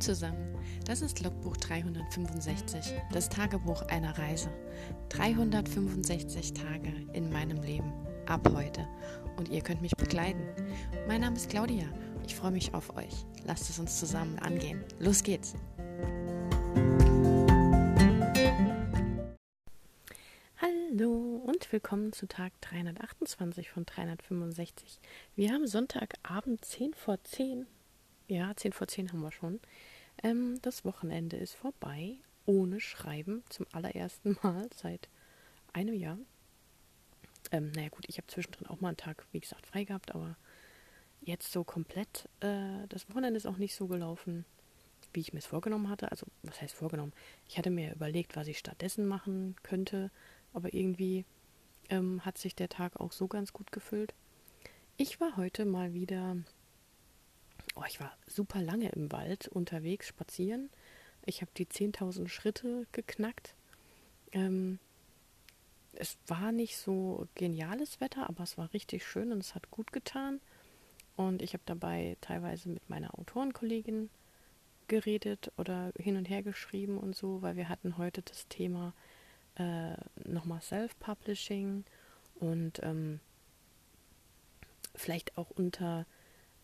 Zusammen, das ist Logbuch 365, das Tagebuch einer Reise. 365 Tage in meinem Leben, ab heute. Und ihr könnt mich begleiten. Mein Name ist Claudia, ich freue mich auf euch. Lasst es uns zusammen angehen. Los geht's! Hallo und willkommen zu Tag 328 von 365. Wir haben Sonntagabend 10 vor 10 ja, 10 vor 10 haben wir schon. Ähm, das Wochenende ist vorbei, ohne Schreiben, zum allerersten Mal seit einem Jahr. Ähm, naja gut, ich habe zwischendrin auch mal einen Tag, wie gesagt, frei gehabt, aber jetzt so komplett, äh, das Wochenende ist auch nicht so gelaufen, wie ich mir es vorgenommen hatte. Also, was heißt vorgenommen? Ich hatte mir überlegt, was ich stattdessen machen könnte, aber irgendwie ähm, hat sich der Tag auch so ganz gut gefüllt. Ich war heute mal wieder oh, ich war super lange im Wald unterwegs, spazieren. Ich habe die 10.000 Schritte geknackt. Ähm, es war nicht so geniales Wetter, aber es war richtig schön und es hat gut getan. Und ich habe dabei teilweise mit meiner Autorenkollegin geredet oder hin und her geschrieben und so, weil wir hatten heute das Thema äh, nochmal Self-Publishing und ähm, vielleicht auch unter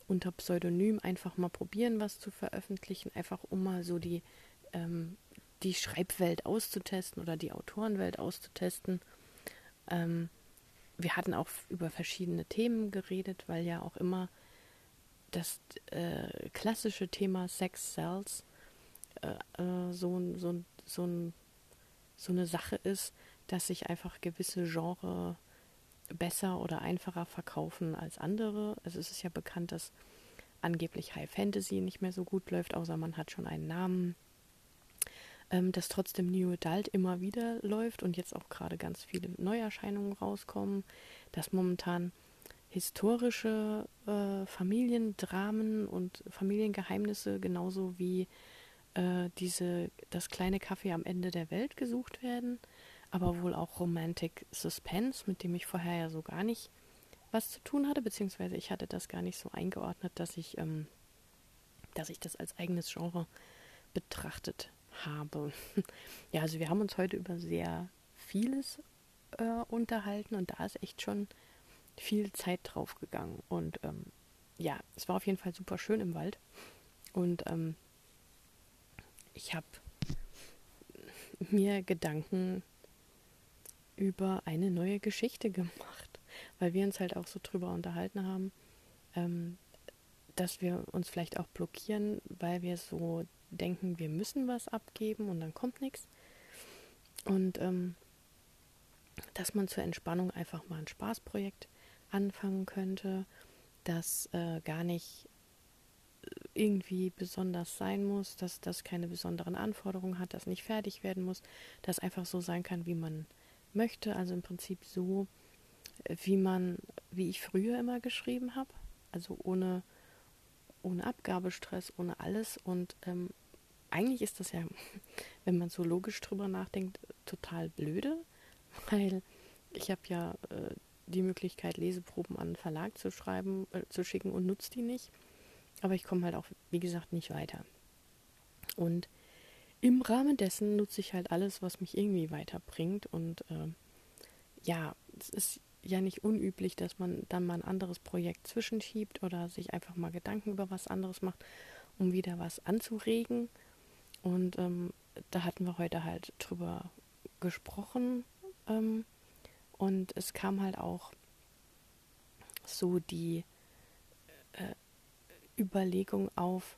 unter Pseudonym einfach mal probieren, was zu veröffentlichen, einfach um mal so die, ähm, die Schreibwelt auszutesten oder die Autorenwelt auszutesten. Ähm, wir hatten auch über verschiedene Themen geredet, weil ja auch immer das äh, klassische Thema Sex Cells äh, äh, so, so, so, so eine Sache ist, dass sich einfach gewisse Genre besser oder einfacher verkaufen als andere. Also es ist ja bekannt, dass angeblich High Fantasy nicht mehr so gut läuft, außer man hat schon einen Namen. Ähm, dass trotzdem New Adult immer wieder läuft und jetzt auch gerade ganz viele Neuerscheinungen rauskommen. Dass momentan historische äh, Familiendramen und Familiengeheimnisse genauso wie äh, diese das kleine Kaffee am Ende der Welt gesucht werden aber wohl auch Romantic Suspense, mit dem ich vorher ja so gar nicht was zu tun hatte, beziehungsweise ich hatte das gar nicht so eingeordnet, dass ich, ähm, dass ich das als eigenes Genre betrachtet habe. ja, also wir haben uns heute über sehr vieles äh, unterhalten und da ist echt schon viel Zeit drauf gegangen. Und ähm, ja, es war auf jeden Fall super schön im Wald. Und ähm, ich habe mir Gedanken über eine neue Geschichte gemacht, weil wir uns halt auch so drüber unterhalten haben, ähm, dass wir uns vielleicht auch blockieren, weil wir so denken, wir müssen was abgeben und dann kommt nichts. Und ähm, dass man zur Entspannung einfach mal ein Spaßprojekt anfangen könnte, das äh, gar nicht irgendwie besonders sein muss, dass das keine besonderen Anforderungen hat, das nicht fertig werden muss, das einfach so sein kann, wie man möchte. Also im Prinzip so, wie man, wie ich früher immer geschrieben habe. Also ohne, ohne Abgabestress, ohne alles. Und ähm, eigentlich ist das ja, wenn man so logisch drüber nachdenkt, total blöde, weil ich habe ja äh, die Möglichkeit, Leseproben an einen Verlag zu schreiben, äh, zu schicken und nutze die nicht. Aber ich komme halt auch, wie gesagt, nicht weiter. Und im Rahmen dessen nutze ich halt alles, was mich irgendwie weiterbringt. Und äh, ja, es ist ja nicht unüblich, dass man dann mal ein anderes Projekt zwischenschiebt oder sich einfach mal Gedanken über was anderes macht, um wieder was anzuregen. Und ähm, da hatten wir heute halt drüber gesprochen. Ähm, und es kam halt auch so die äh, Überlegung auf,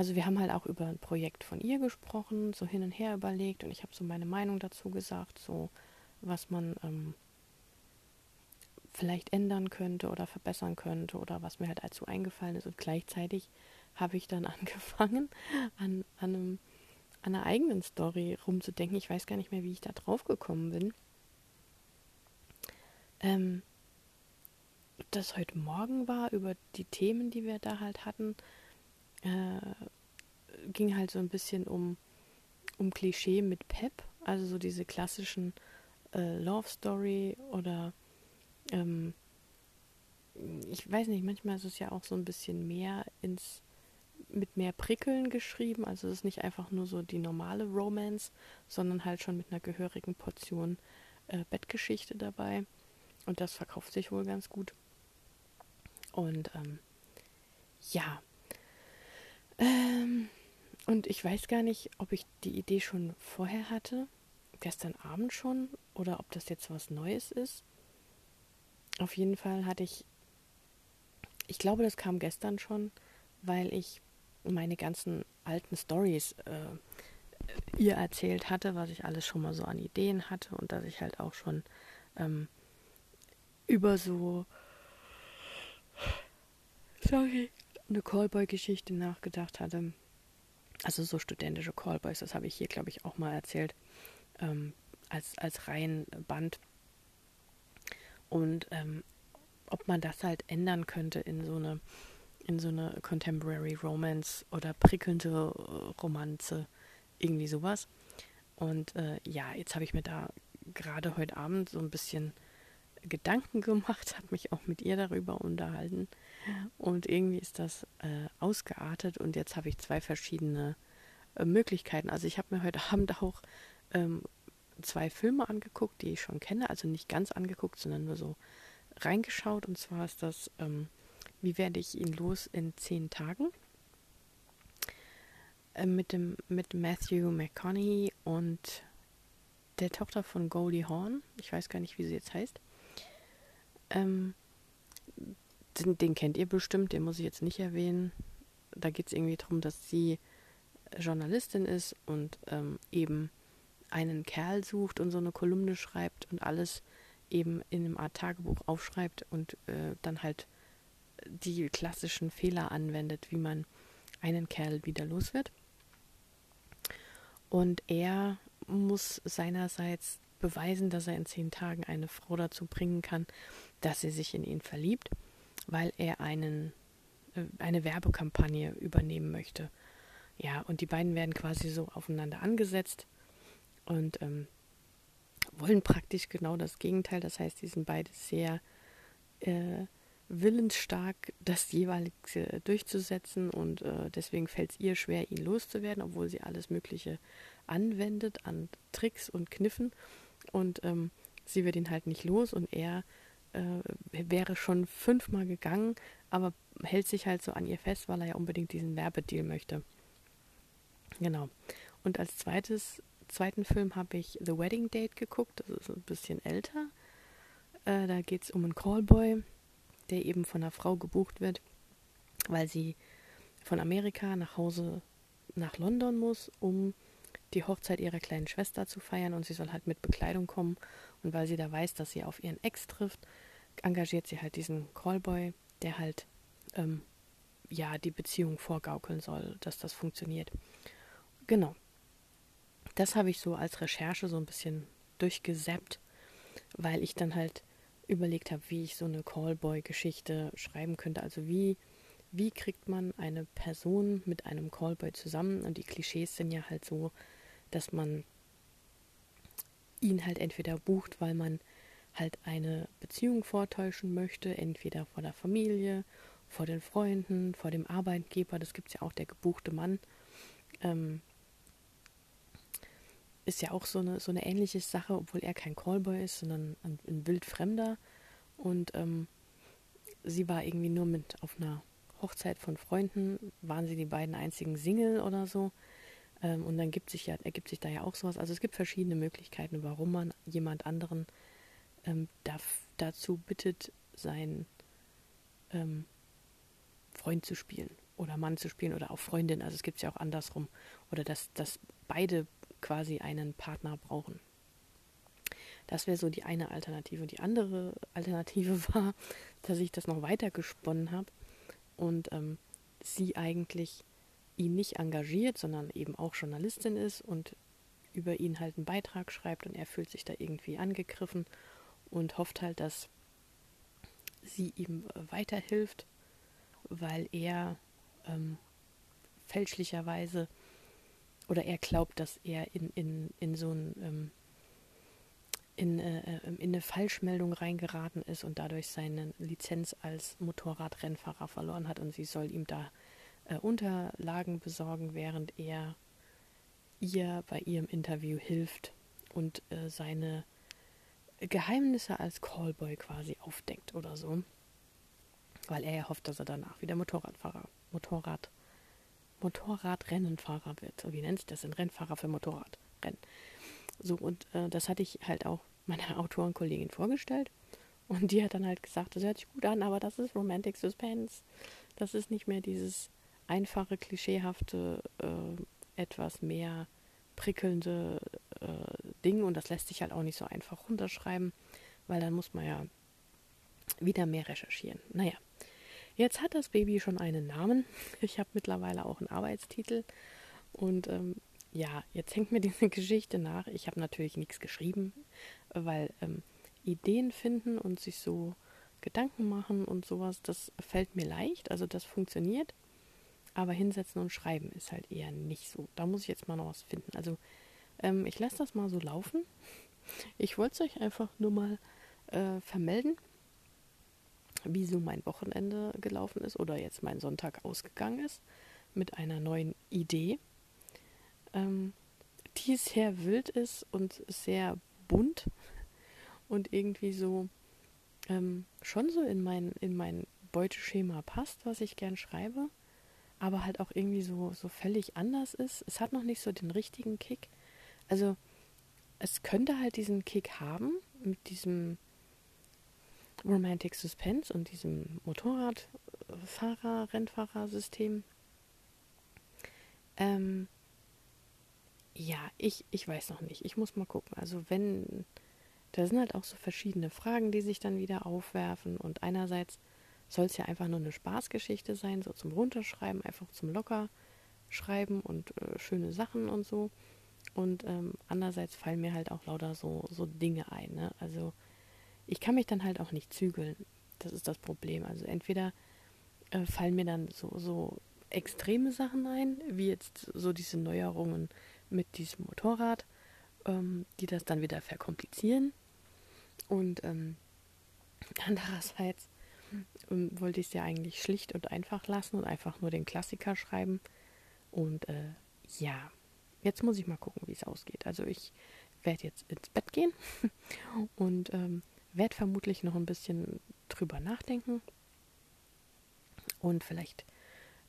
also wir haben halt auch über ein Projekt von ihr gesprochen, so hin und her überlegt und ich habe so meine Meinung dazu gesagt, so was man ähm, vielleicht ändern könnte oder verbessern könnte oder was mir halt dazu eingefallen ist und gleichzeitig habe ich dann angefangen an, an, einem, an einer eigenen Story rumzudenken. Ich weiß gar nicht mehr, wie ich da drauf gekommen bin. Ähm, das heute Morgen war über die Themen, die wir da halt hatten äh, ging halt so ein bisschen um, um Klischee mit Pep, also so diese klassischen äh, Love Story oder ähm, ich weiß nicht, manchmal ist es ja auch so ein bisschen mehr ins mit mehr Prickeln geschrieben. Also es ist nicht einfach nur so die normale Romance, sondern halt schon mit einer gehörigen Portion äh, Bettgeschichte dabei. Und das verkauft sich wohl ganz gut. Und ähm, ja. Ähm, und ich weiß gar nicht, ob ich die Idee schon vorher hatte, gestern Abend schon, oder ob das jetzt was Neues ist. Auf jeden Fall hatte ich, ich glaube, das kam gestern schon, weil ich meine ganzen alten Stories äh, ihr erzählt hatte, was ich alles schon mal so an Ideen hatte und dass ich halt auch schon ähm, über so sorry, eine Callboy-Geschichte nachgedacht hatte. Also so studentische Callboys, das habe ich hier, glaube ich, auch mal erzählt, ähm, als, als Reihenband. Und ähm, ob man das halt ändern könnte in so eine, in so eine Contemporary Romance oder prickelnde äh, Romanze, irgendwie sowas. Und äh, ja, jetzt habe ich mir da gerade heute Abend so ein bisschen Gedanken gemacht, habe mich auch mit ihr darüber unterhalten. Und irgendwie ist das äh, ausgeartet und jetzt habe ich zwei verschiedene äh, Möglichkeiten. Also ich habe mir heute Abend auch ähm, zwei Filme angeguckt, die ich schon kenne, also nicht ganz angeguckt, sondern nur so reingeschaut. Und zwar ist das ähm, Wie werde ich ihn los in zehn Tagen? Äh, mit, dem, mit Matthew McConaughey und der Tochter von Goldie Horn. Ich weiß gar nicht, wie sie jetzt heißt. Ähm, den, den, kennt ihr bestimmt, den muss ich jetzt nicht erwähnen. Da geht es irgendwie darum, dass sie Journalistin ist und ähm, eben einen Kerl sucht und so eine Kolumne schreibt und alles eben in einem Art Tagebuch aufschreibt und äh, dann halt die klassischen Fehler anwendet, wie man einen Kerl wieder los wird. Und er muss seinerseits beweisen, dass er in zehn Tagen eine Frau dazu bringen kann, dass sie sich in ihn verliebt, weil er einen, äh, eine Werbekampagne übernehmen möchte. Ja, und die beiden werden quasi so aufeinander angesetzt und ähm, wollen praktisch genau das Gegenteil. Das heißt, die sind beide sehr äh, willensstark, das jeweilige durchzusetzen und äh, deswegen fällt es ihr schwer, ihn loszuwerden, obwohl sie alles Mögliche anwendet an Tricks und Kniffen und ähm, sie wird ihn halt nicht los und er äh, wäre schon fünfmal gegangen, aber hält sich halt so an ihr fest, weil er ja unbedingt diesen Werbedeal möchte. Genau. Und als zweites, zweiten Film habe ich The Wedding Date geguckt. Das ist ein bisschen älter. Äh, da geht es um einen Callboy, der eben von einer Frau gebucht wird, weil sie von Amerika nach Hause nach London muss, um die Hochzeit ihrer kleinen Schwester zu feiern und sie soll halt mit Bekleidung kommen und weil sie da weiß, dass sie auf ihren Ex trifft, engagiert sie halt diesen Callboy, der halt ähm, ja die Beziehung vorgaukeln soll, dass das funktioniert. Genau. Das habe ich so als Recherche so ein bisschen durchgesäppt, weil ich dann halt überlegt habe, wie ich so eine Callboy-Geschichte schreiben könnte. Also wie, wie kriegt man eine Person mit einem Callboy zusammen? Und die Klischees sind ja halt so, dass man ihn halt entweder bucht, weil man halt eine Beziehung vortäuschen möchte, entweder vor der Familie, vor den Freunden, vor dem Arbeitgeber, das gibt es ja auch, der gebuchte Mann. Ähm, ist ja auch so eine, so eine ähnliche Sache, obwohl er kein Callboy ist, sondern ein, ein Wildfremder. Und ähm, sie war irgendwie nur mit auf einer Hochzeit von Freunden, waren sie die beiden einzigen Single oder so. Ähm, und dann gibt sich ja, ergibt sich da ja auch sowas. Also es gibt verschiedene Möglichkeiten, warum man jemand anderen ähm, darf, dazu bittet, seinen ähm, Freund zu spielen oder Mann zu spielen oder auch Freundin. Also es gibt es ja auch andersrum. Oder dass, dass beide quasi einen Partner brauchen. Das wäre so die eine Alternative. Die andere Alternative war, dass ich das noch weiter gesponnen habe und ähm, sie eigentlich ihn nicht engagiert, sondern eben auch Journalistin ist und über ihn halt einen Beitrag schreibt und er fühlt sich da irgendwie angegriffen und hofft halt, dass sie ihm weiterhilft, weil er ähm, fälschlicherweise oder er glaubt, dass er in, in, in so ein ähm, in, äh, in eine Falschmeldung reingeraten ist und dadurch seine Lizenz als Motorradrennfahrer verloren hat und sie soll ihm da äh, Unterlagen besorgen, während er ihr bei ihrem Interview hilft und äh, seine Geheimnisse als Callboy quasi aufdeckt oder so. Weil er ja hofft, dass er danach wieder Motorradfahrer, Motorrad, Motorradrennenfahrer wird. So wie nennt sich das? Ein Rennfahrer für Motorradrennen. So, und äh, das hatte ich halt auch meiner Autorenkollegin vorgestellt. Und die hat dann halt gesagt, das hört sich gut an, aber das ist Romantic Suspense. Das ist nicht mehr dieses einfache, klischeehafte, äh, etwas mehr prickelnde äh, Ding. Und das lässt sich halt auch nicht so einfach runterschreiben, weil dann muss man ja wieder mehr recherchieren. Naja, jetzt hat das Baby schon einen Namen. Ich habe mittlerweile auch einen Arbeitstitel. Und ähm, ja, jetzt hängt mir diese Geschichte nach. Ich habe natürlich nichts geschrieben, weil ähm, Ideen finden und sich so Gedanken machen und sowas, das fällt mir leicht, also das funktioniert. Aber hinsetzen und schreiben ist halt eher nicht so. Da muss ich jetzt mal noch was finden. Also ähm, ich lasse das mal so laufen. Ich wollte es euch einfach nur mal äh, vermelden, wie so mein Wochenende gelaufen ist oder jetzt mein Sonntag ausgegangen ist mit einer neuen Idee, ähm, die sehr wild ist und sehr bunt und irgendwie so ähm, schon so in mein, in mein Beuteschema passt, was ich gern schreibe, aber halt auch irgendwie so, so völlig anders ist. Es hat noch nicht so den richtigen Kick. Also es könnte halt diesen Kick haben mit diesem Romantic Suspense und diesem Motorradfahrer, Rennfahrersystem. Ähm, ja, ich, ich weiß noch nicht. Ich muss mal gucken. Also wenn da sind halt auch so verschiedene Fragen, die sich dann wieder aufwerfen. Und einerseits soll es ja einfach nur eine Spaßgeschichte sein, so zum Runterschreiben, einfach zum Lockerschreiben und äh, schöne Sachen und so. Und ähm, andererseits fallen mir halt auch lauter so, so Dinge ein. Ne? Also ich kann mich dann halt auch nicht zügeln. Das ist das Problem. Also entweder äh, fallen mir dann so, so extreme Sachen ein, wie jetzt so diese Neuerungen mit diesem Motorrad, ähm, die das dann wieder verkomplizieren. Und ähm, andererseits ähm, wollte ich es ja eigentlich schlicht und einfach lassen und einfach nur den Klassiker schreiben. Und äh, ja, jetzt muss ich mal gucken, wie es ausgeht. Also ich werde jetzt ins Bett gehen und ähm, werde vermutlich noch ein bisschen drüber nachdenken und vielleicht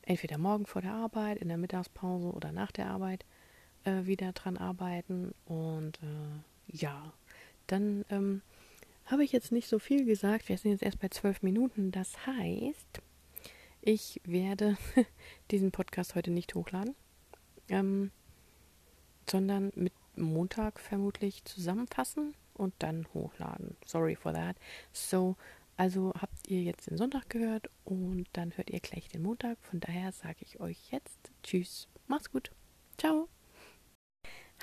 entweder morgen vor der Arbeit, in der Mittagspause oder nach der Arbeit äh, wieder dran arbeiten. Und äh, ja, dann ähm, habe ich jetzt nicht so viel gesagt. Wir sind jetzt erst bei zwölf Minuten. Das heißt, ich werde diesen Podcast heute nicht hochladen, ähm, sondern mit Montag vermutlich zusammenfassen und dann hochladen. Sorry for that. So, also habt ihr jetzt den Sonntag gehört und dann hört ihr gleich den Montag. Von daher sage ich euch jetzt Tschüss. Macht's gut. Ciao.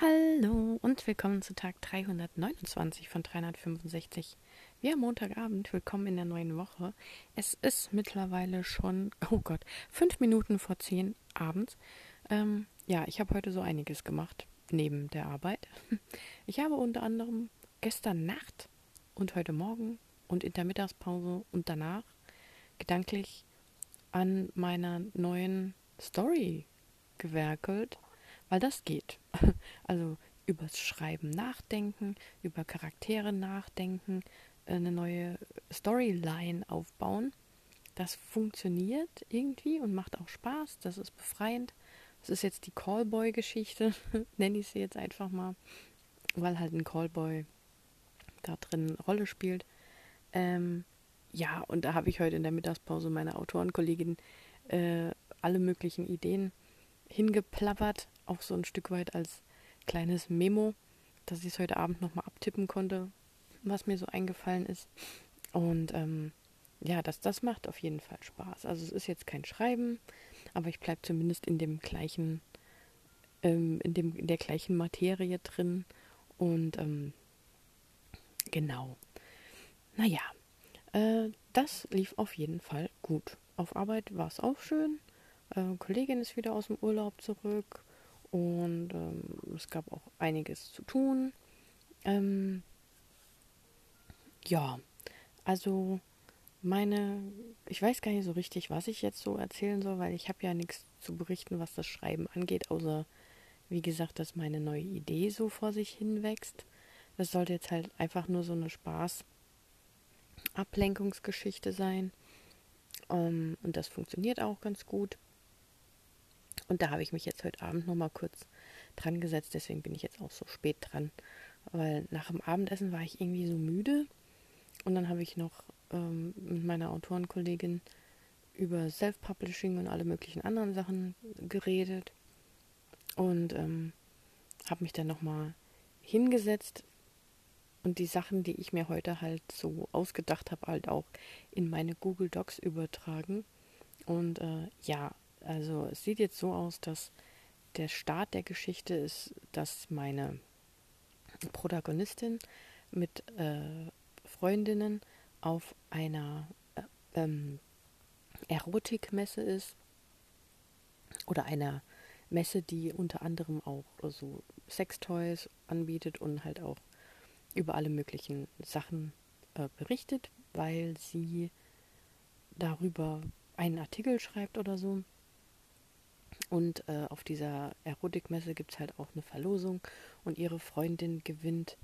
Hallo und willkommen zu Tag 329 von 365. Wir haben Montagabend, willkommen in der neuen Woche. Es ist mittlerweile schon, oh Gott, fünf Minuten vor zehn abends. Ähm, ja, ich habe heute so einiges gemacht, neben der Arbeit. Ich habe unter anderem gestern Nacht und heute Morgen und in der Mittagspause und danach gedanklich an meiner neuen Story gewerkelt weil das geht. Also übers Schreiben nachdenken, über Charaktere nachdenken, eine neue Storyline aufbauen. Das funktioniert irgendwie und macht auch Spaß. Das ist befreiend. Das ist jetzt die Callboy-Geschichte, nenne ich sie jetzt einfach mal, weil halt ein Callboy da drin eine Rolle spielt. Ähm, ja, und da habe ich heute in der Mittagspause meiner Autorenkollegin äh, alle möglichen Ideen hingeplappert, auch so ein Stück weit als kleines Memo, dass ich es heute Abend nochmal abtippen konnte, was mir so eingefallen ist. Und ähm, ja, das, das macht auf jeden Fall Spaß. Also es ist jetzt kein Schreiben, aber ich bleibe zumindest in dem gleichen, ähm, in dem, in der gleichen Materie drin. Und ähm, genau. Naja, äh, das lief auf jeden Fall gut. Auf Arbeit war es auch schön. Äh, Kollegin ist wieder aus dem Urlaub zurück und ähm, es gab auch einiges zu tun. Ähm, ja, also meine, ich weiß gar nicht so richtig, was ich jetzt so erzählen soll, weil ich habe ja nichts zu berichten, was das Schreiben angeht, außer, wie gesagt, dass meine neue Idee so vor sich hin wächst. Das sollte jetzt halt einfach nur so eine Spaß-Ablenkungsgeschichte sein. Um, ähm, und das funktioniert auch ganz gut. Und da habe ich mich jetzt heute Abend nochmal kurz dran gesetzt, deswegen bin ich jetzt auch so spät dran. Weil nach dem Abendessen war ich irgendwie so müde. Und dann habe ich noch ähm, mit meiner Autorenkollegin über Self-Publishing und alle möglichen anderen Sachen geredet und ähm, habe mich dann nochmal hingesetzt und die Sachen, die ich mir heute halt so ausgedacht habe, halt auch in meine Google Docs übertragen. Und äh, ja, also es sieht jetzt so aus, dass der Start der Geschichte ist, dass meine Protagonistin mit äh, Freundinnen auf einer äh, ähm, Erotikmesse ist oder einer Messe, die unter anderem auch so Sextoys anbietet und halt auch über alle möglichen Sachen äh, berichtet, weil sie darüber einen Artikel schreibt oder so. Und äh, auf dieser Erotikmesse gibt es halt auch eine Verlosung. Und ihre Freundin gewinnt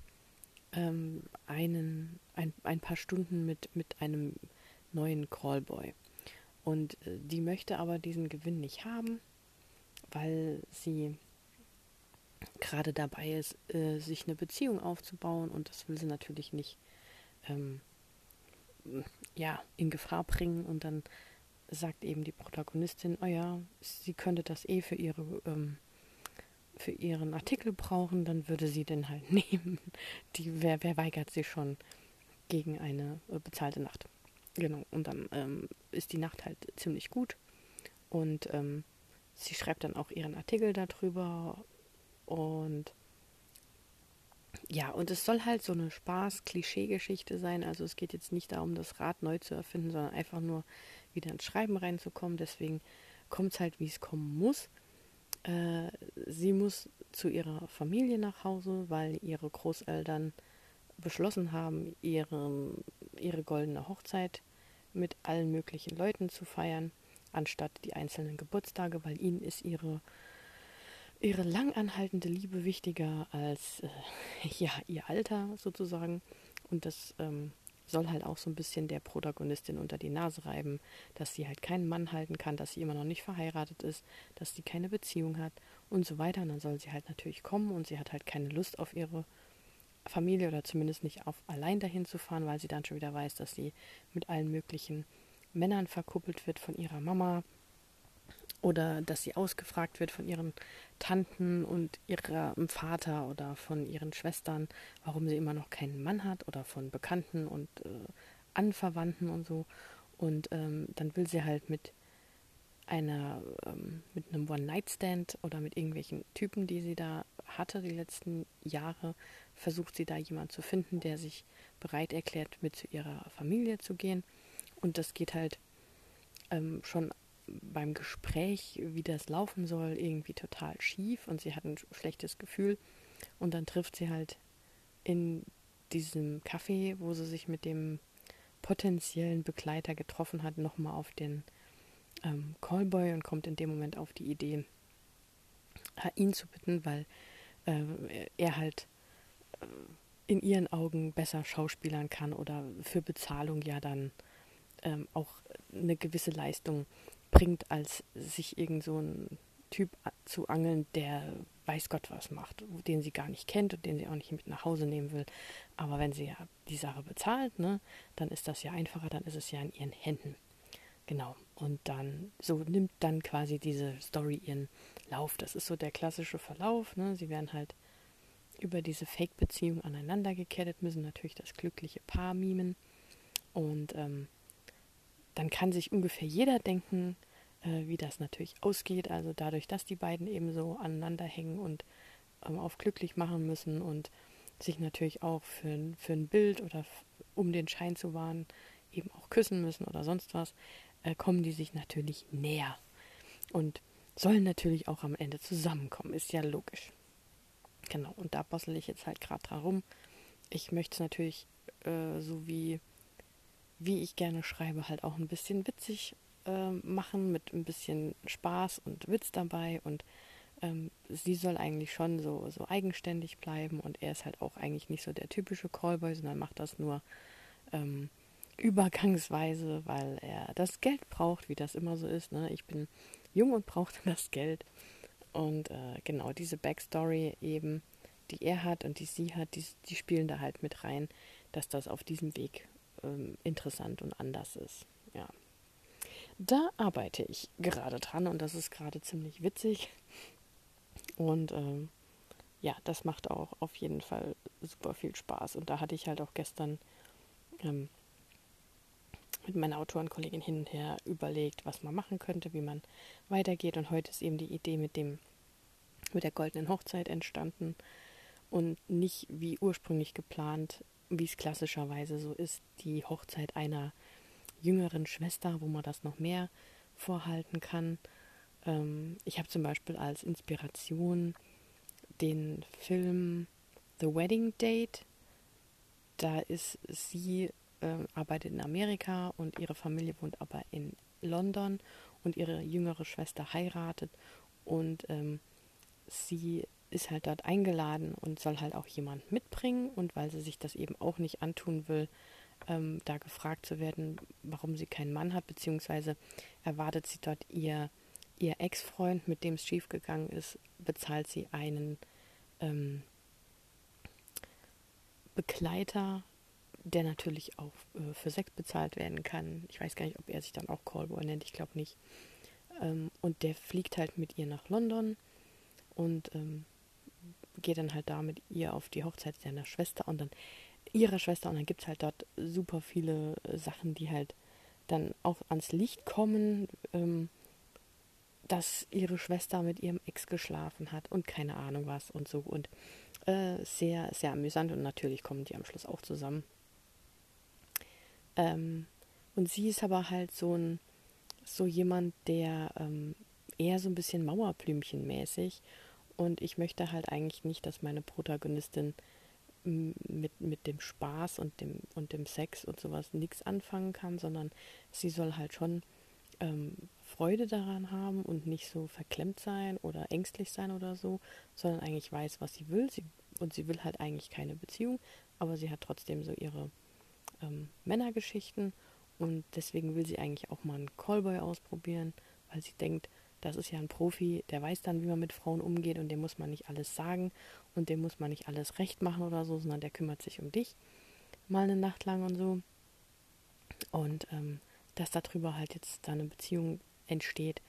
ähm, einen, ein, ein paar Stunden mit, mit einem neuen Callboy. Und äh, die möchte aber diesen Gewinn nicht haben, weil sie gerade dabei ist, äh, sich eine Beziehung aufzubauen. Und das will sie natürlich nicht ähm, ja, in Gefahr bringen. Und dann sagt eben die Protagonistin, oh ja, sie könnte das eh für ihre ähm, für ihren Artikel brauchen, dann würde sie den halt nehmen. Die, wer, wer weigert sich schon gegen eine äh, bezahlte Nacht? Genau, und dann ähm, ist die Nacht halt ziemlich gut. Und ähm, sie schreibt dann auch ihren Artikel darüber. Und ja, und es soll halt so eine Spaß-Klischee-Geschichte sein. Also es geht jetzt nicht darum, das Rad neu zu erfinden, sondern einfach nur wieder ins Schreiben reinzukommen. Deswegen kommt es halt, wie es kommen muss. Äh, sie muss zu ihrer Familie nach Hause, weil ihre Großeltern beschlossen haben, ihre, ihre goldene Hochzeit mit allen möglichen Leuten zu feiern, anstatt die einzelnen Geburtstage, weil ihnen ist ihre, ihre langanhaltende Liebe wichtiger als äh, ja, ihr Alter sozusagen. Und das ähm, soll halt auch so ein bisschen der Protagonistin unter die Nase reiben, dass sie halt keinen Mann halten kann, dass sie immer noch nicht verheiratet ist, dass sie keine Beziehung hat und so weiter. Und dann soll sie halt natürlich kommen und sie hat halt keine Lust auf ihre Familie oder zumindest nicht auf allein dahin zu fahren, weil sie dann schon wieder weiß, dass sie mit allen möglichen Männern verkuppelt wird von ihrer Mama oder dass sie ausgefragt wird von ihren Tanten und ihrem Vater oder von ihren Schwestern, warum sie immer noch keinen Mann hat oder von Bekannten und äh, Anverwandten und so. Und ähm, dann will sie halt mit einer, ähm, mit einem One-Night-Stand oder mit irgendwelchen Typen, die sie da hatte die letzten Jahre, versucht sie da jemanden zu finden, der sich bereit erklärt, mit zu ihrer Familie zu gehen. Und das geht halt ähm, schon beim Gespräch, wie das laufen soll, irgendwie total schief und sie hat ein schlechtes Gefühl. Und dann trifft sie halt in diesem Café, wo sie sich mit dem potenziellen Begleiter getroffen hat, nochmal auf den ähm, Callboy und kommt in dem Moment auf die Idee, ihn zu bitten, weil äh, er halt äh, in ihren Augen besser schauspielern kann oder für Bezahlung ja dann ähm, auch eine gewisse Leistung bringt, als sich irgend so ein Typ zu angeln, der weiß Gott was macht, den sie gar nicht kennt und den sie auch nicht mit nach Hause nehmen will. Aber wenn sie ja die Sache bezahlt, ne, dann ist das ja einfacher, dann ist es ja in ihren Händen. Genau. Und dann, so nimmt dann quasi diese Story ihren Lauf. Das ist so der klassische Verlauf. Ne? Sie werden halt über diese Fake-Beziehung aneinander gekettet, müssen natürlich das glückliche Paar mimen. Und ähm, dann kann sich ungefähr jeder denken, äh, wie das natürlich ausgeht. Also dadurch, dass die beiden eben so aneinander hängen und ähm, auf glücklich machen müssen und sich natürlich auch für, für ein Bild oder um den Schein zu wahren eben auch küssen müssen oder sonst was, äh, kommen die sich natürlich näher und sollen natürlich auch am Ende zusammenkommen. Ist ja logisch. Genau, und da bossel ich jetzt halt gerade dran rum. Ich möchte es natürlich äh, so wie wie ich gerne schreibe, halt auch ein bisschen witzig äh, machen, mit ein bisschen Spaß und Witz dabei. Und ähm, sie soll eigentlich schon so, so eigenständig bleiben und er ist halt auch eigentlich nicht so der typische Callboy, sondern macht das nur ähm, übergangsweise, weil er das Geld braucht, wie das immer so ist. Ne? Ich bin jung und brauchte das Geld. Und äh, genau diese Backstory eben, die er hat und die sie hat, die, die spielen da halt mit rein, dass das auf diesem Weg ähm, interessant und anders ist. Ja. Da arbeite ich gerade dran und das ist gerade ziemlich witzig. Und ähm, ja, das macht auch auf jeden Fall super viel Spaß. Und da hatte ich halt auch gestern ähm, mit meiner Autorenkollegin hin und her überlegt, was man machen könnte, wie man weitergeht. Und heute ist eben die Idee mit dem mit der goldenen Hochzeit entstanden und nicht wie ursprünglich geplant, wie es klassischerweise so ist, die Hochzeit einer jüngeren Schwester, wo man das noch mehr vorhalten kann. Ähm, ich habe zum Beispiel als Inspiration den Film The Wedding Date. Da ist sie, äh, arbeitet in Amerika und ihre Familie wohnt aber in London und ihre jüngere Schwester heiratet und ähm, sie ist halt dort eingeladen und soll halt auch jemand mitbringen und weil sie sich das eben auch nicht antun will, ähm, da gefragt zu werden, warum sie keinen Mann hat, beziehungsweise erwartet sie dort ihr, ihr Ex-Freund, mit dem es schiefgegangen ist, bezahlt sie einen ähm, Begleiter, der natürlich auch äh, für Sex bezahlt werden kann. Ich weiß gar nicht, ob er sich dann auch Callboy nennt, ich glaube nicht. Ähm, und der fliegt halt mit ihr nach London und ähm, geht dann halt da mit ihr auf die Hochzeit seiner Schwester und dann ihrer Schwester und dann gibt es halt dort super viele äh, Sachen, die halt dann auch ans Licht kommen, ähm, dass ihre Schwester mit ihrem Ex geschlafen hat und keine Ahnung was und so und äh, sehr, sehr amüsant und natürlich kommen die am Schluss auch zusammen. Ähm, und sie ist aber halt so ein, so jemand, der ähm, eher so ein bisschen Mauerblümchen-mäßig und ich möchte halt eigentlich nicht, dass meine Protagonistin mit, mit dem Spaß und dem, und dem Sex und sowas nichts anfangen kann, sondern sie soll halt schon ähm, Freude daran haben und nicht so verklemmt sein oder ängstlich sein oder so, sondern eigentlich weiß, was sie will. Sie, und sie will halt eigentlich keine Beziehung, aber sie hat trotzdem so ihre ähm, Männergeschichten und deswegen will sie eigentlich auch mal einen Callboy ausprobieren, weil sie denkt, das ist ja ein Profi, der weiß dann, wie man mit Frauen umgeht und dem muss man nicht alles sagen und dem muss man nicht alles recht machen oder so, sondern der kümmert sich um dich mal eine Nacht lang und so. Und ähm, dass darüber halt jetzt da eine Beziehung entsteht,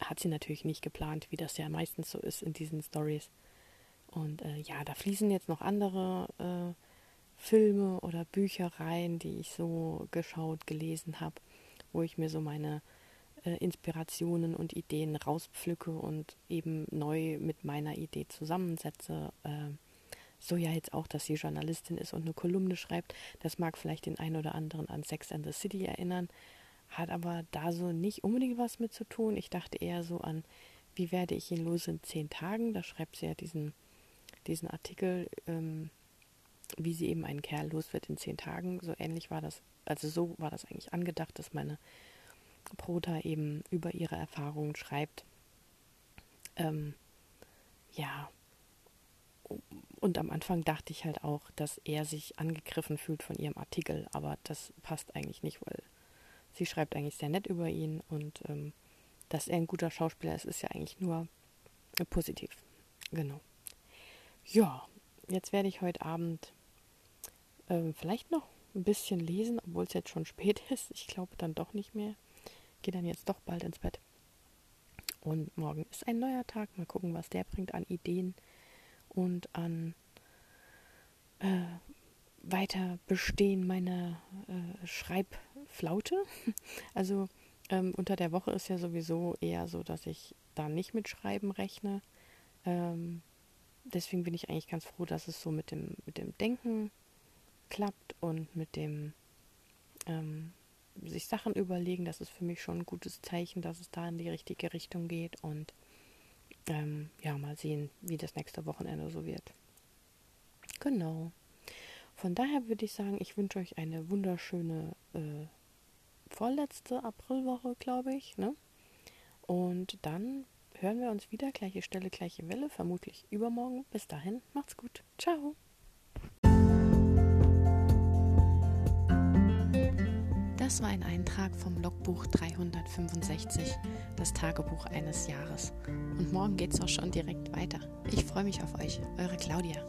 hat sie natürlich nicht geplant, wie das ja meistens so ist in diesen Stories. Und äh, ja, da fließen jetzt noch andere äh, Filme oder Bücher rein, die ich so geschaut, gelesen habe, wo ich mir so meine äh, Inspirationen und Ideen rauspflücke und eben neu mit meiner Idee zusammensetze. Äh, so ja jetzt auch, dass sie Journalistin ist und eine Kolumne schreibt. Das mag vielleicht den einen oder anderen an Sex and the City erinnern, hat aber da so nicht unbedingt was mit zu tun. Ich dachte eher so an, wie werde ich ihn los in zehn Tagen? Da schreibt sie ja diesen, diesen Artikel, ähm, wie sie eben einen Kerl los wird in zehn Tagen. So ähnlich war das, also so war das eigentlich angedacht, dass meine Prota eben über ihre Erfahrungen schreibt. Ähm, ja, und am Anfang dachte ich halt auch, dass er sich angegriffen fühlt von ihrem Artikel, aber das passt eigentlich nicht, weil sie schreibt eigentlich sehr nett über ihn und ähm, dass er ein guter Schauspieler ist, ist ja eigentlich nur positiv. Genau. Ja, jetzt werde ich heute Abend ähm, vielleicht noch ein bisschen lesen, obwohl es jetzt schon spät ist. Ich glaube dann doch nicht mehr gehe dann jetzt doch bald ins Bett. Und morgen ist ein neuer Tag. Mal gucken, was der bringt an Ideen und an äh, weiter Bestehen meiner äh, Schreibflaute. Also ähm, unter der Woche ist ja sowieso eher so, dass ich da nicht mit Schreiben rechne. Ähm, deswegen bin ich eigentlich ganz froh, dass es so mit dem, mit dem Denken klappt und mit dem ähm, sich Sachen überlegen, das ist für mich schon ein gutes Zeichen, dass es da in die richtige Richtung geht. Und ähm, ja, mal sehen, wie das nächste Wochenende so wird. Genau. Von daher würde ich sagen, ich wünsche euch eine wunderschöne äh, vorletzte Aprilwoche, glaube ich. Ne? Und dann hören wir uns wieder. Gleiche Stelle, gleiche Welle, vermutlich übermorgen. Bis dahin, macht's gut. Ciao. Das war ein Eintrag vom Logbuch 365, das Tagebuch eines Jahres. Und morgen geht's auch schon direkt weiter. Ich freue mich auf euch, eure Claudia.